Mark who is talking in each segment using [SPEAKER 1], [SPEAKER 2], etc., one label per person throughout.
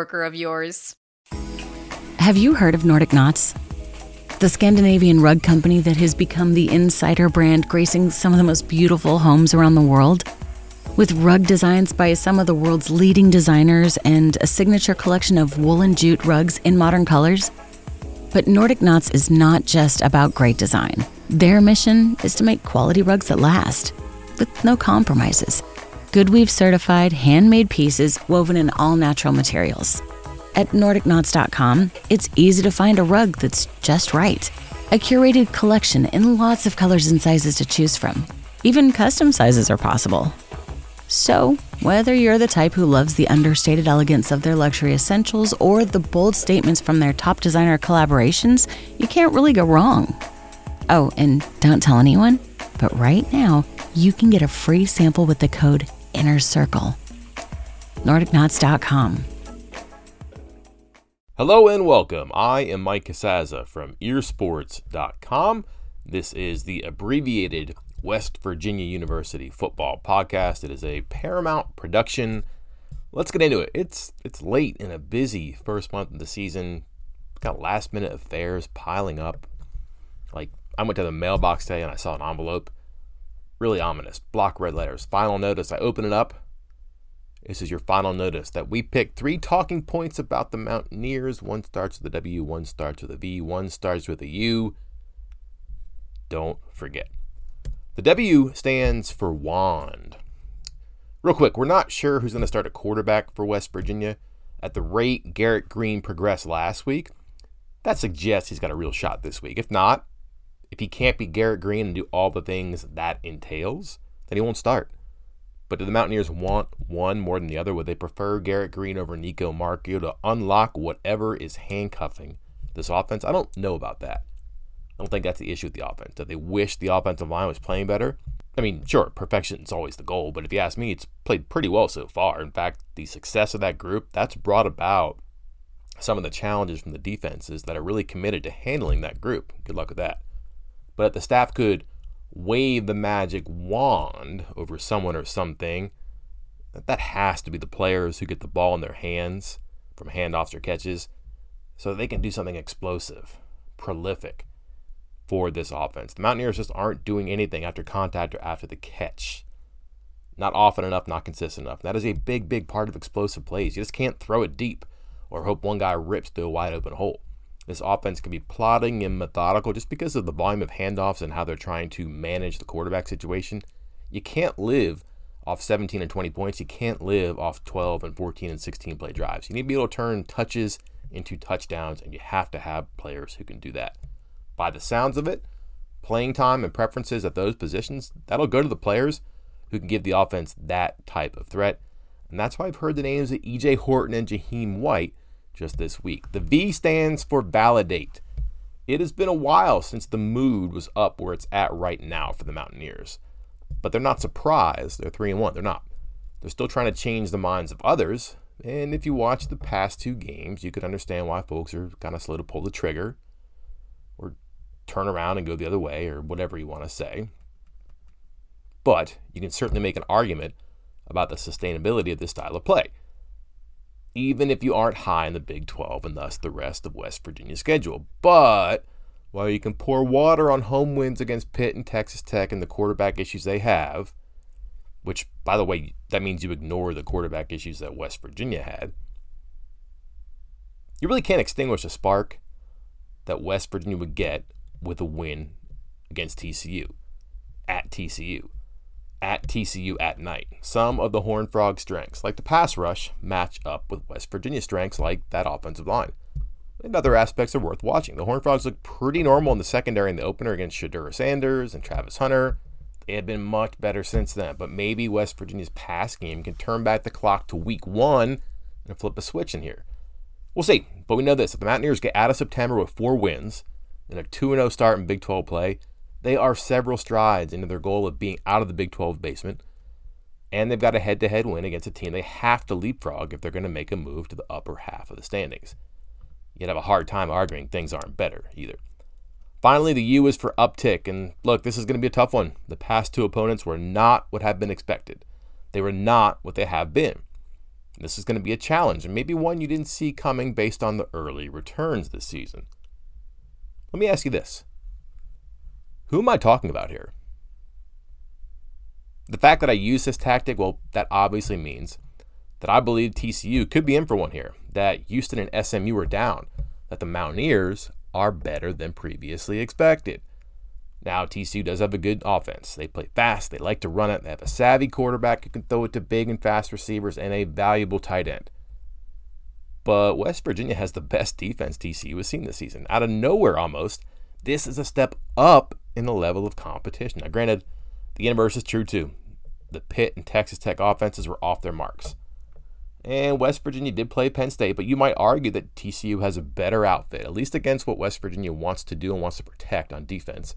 [SPEAKER 1] of yours.
[SPEAKER 2] Have you heard of Nordic Knots? The Scandinavian rug company that has become the insider brand gracing some of the most beautiful homes around the world? With rug designs by some of the world's leading designers and a signature collection of woolen jute rugs in modern colors? But Nordic Knots is not just about great design. Their mission is to make quality rugs that last, with no compromises. Goodweave certified, handmade pieces woven in all natural materials. At NordicKnots.com, it's easy to find a rug that's just right. A curated collection in lots of colors and sizes to choose from. Even custom sizes are possible. So, whether you're the type who loves the understated elegance of their luxury essentials or the bold statements from their top designer collaborations, you can't really go wrong. Oh, and don't tell anyone, but right now, you can get a free sample with the code INNER CIRCLE. NordicKnots.com.
[SPEAKER 3] Hello and welcome. I am Mike Casazza from earsports.com. This is the abbreviated West Virginia University football podcast. It is a Paramount production. Let's get into it. It's it's late in a busy first month of the season. Got last minute affairs piling up. Like I went to the mailbox today and I saw an envelope. Really ominous. Block red letters. Final notice. I open it up. This is your final notice that we picked three talking points about the Mountaineers. One starts with a W, one starts with a V, one starts with a U. Don't forget. The W stands for wand. Real quick, we're not sure who's going to start at quarterback for West Virginia. At the rate Garrett Greene progressed last week, that suggests he's got a real shot this week. If not, if he can't be Garrett Greene and do all the things that entails, then he won't start. But do the Mountaineers want one more than the other? Would they prefer Garrett Greene over Nicco Marchiol to unlock whatever is handcuffing this offense? I don't know about that. I don't think that's the issue with the offense. That they wish the offensive line was playing better. I mean, sure, perfection is always the goal, but if you ask me, it's played pretty well so far. In fact, the success of that group, that's brought about some of the challenges from the defenses that are really committed to handling that group. Good luck with that. But the staff could wave the magic wand over someone or something, that has to be the players who get the ball in their hands from handoffs or catches so they can do something explosive, prolific for this offense. The Mountaineers just aren't doing anything after contact or after the catch. Not often enough, not consistent enough. That is a big, big part of explosive plays. You just can't throw it deep or hope one guy rips through a wide open hole. This offense can be plodding and methodical just because of the volume of handoffs and how they're trying to manage the quarterback situation. You can't live off 17 and 20 points. You can't live off 12 and 14 and 16 play drives. You need to be able to turn touches into touchdowns, and you have to have players who can do that. By the sounds of it, playing time and preferences at those positions, that'll go to the players who can give the offense that type of threat. And that's why I've heard the names of EJ Horton and Jahiem White just this week. The V stands for validate. It has been a while since the mood was up where it's at right now for the Mountaineers. But they're not surprised. They're 3 and 1. They're not. They're still trying to change the minds of others. And if you watch the past two games, you could understand why folks are kind of slow to pull the trigger or turn around and go the other way or whatever you want to say. But you can certainly make an argument about the sustainability of this style of play even if you aren't high in the Big 12 and thus the rest of West Virginia's schedule. But while you can pour water on home wins against Pitt and Texas Tech and the quarterback issues they have, which, by the way, that means you ignore the quarterback issues that West Virginia had, you really can't extinguish a spark that West Virginia would get with a win against TCU at TCU at TCU at night. Some of the Horn Frog strengths, like the pass rush, match up with West Virginia strengths like that offensive line. And other aspects are worth watching. The Horn Frogs look pretty normal in the secondary in the opener against Shedeur Sanders and Travis Hunter. They have been much better since then, but maybe West Virginia's pass game can turn back the clock to week one and flip a switch in here. We'll see. But we know this if the Mountaineers get out of September with four wins and a 2 0 start in Big 12 play, they are several strides into their goal of being out of the Big 12 basement. And they've got a head to head win against a team they have to leapfrog if they're going to make a move to the upper half of the standings. You'd have a hard time arguing things aren't better either. Finally, the U is for uptick. And look, this is going to be a tough one. The past two opponents were not what had been expected, they were not what they have been. This is going to be a challenge, and maybe one you didn't see coming based on the early returns this season. Let me ask you this Who am I talking about here? The fact that I use this tactic, well, that obviously means that I believe TCU could be in for one here, that Houston and SMU are down, that the Mountaineers are better than previously expected. Now, TCU does have a good offense. They play fast, they like to run it, they have a savvy quarterback who can throw it to big and fast receivers, and a valuable tight end. But West Virginia has the best defense TCU has seen this season. Out of nowhere almost, this is a step up in the level of competition. Now, granted, the inverse is true too. The Pitt and Texas Tech offenses were off their marks. And West Virginia did play Penn State, but you might argue that TCU has a better outfit, at least against what West Virginia wants to do and wants to protect on defense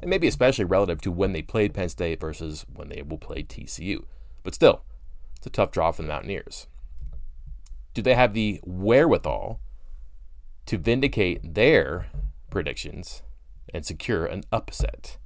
[SPEAKER 3] and maybe especially relative to when they played Penn State versus when they will play TCU. But still, it's a tough draw for the Mountaineers. Do they have the wherewithal to vindicate their predictions and secure an upset?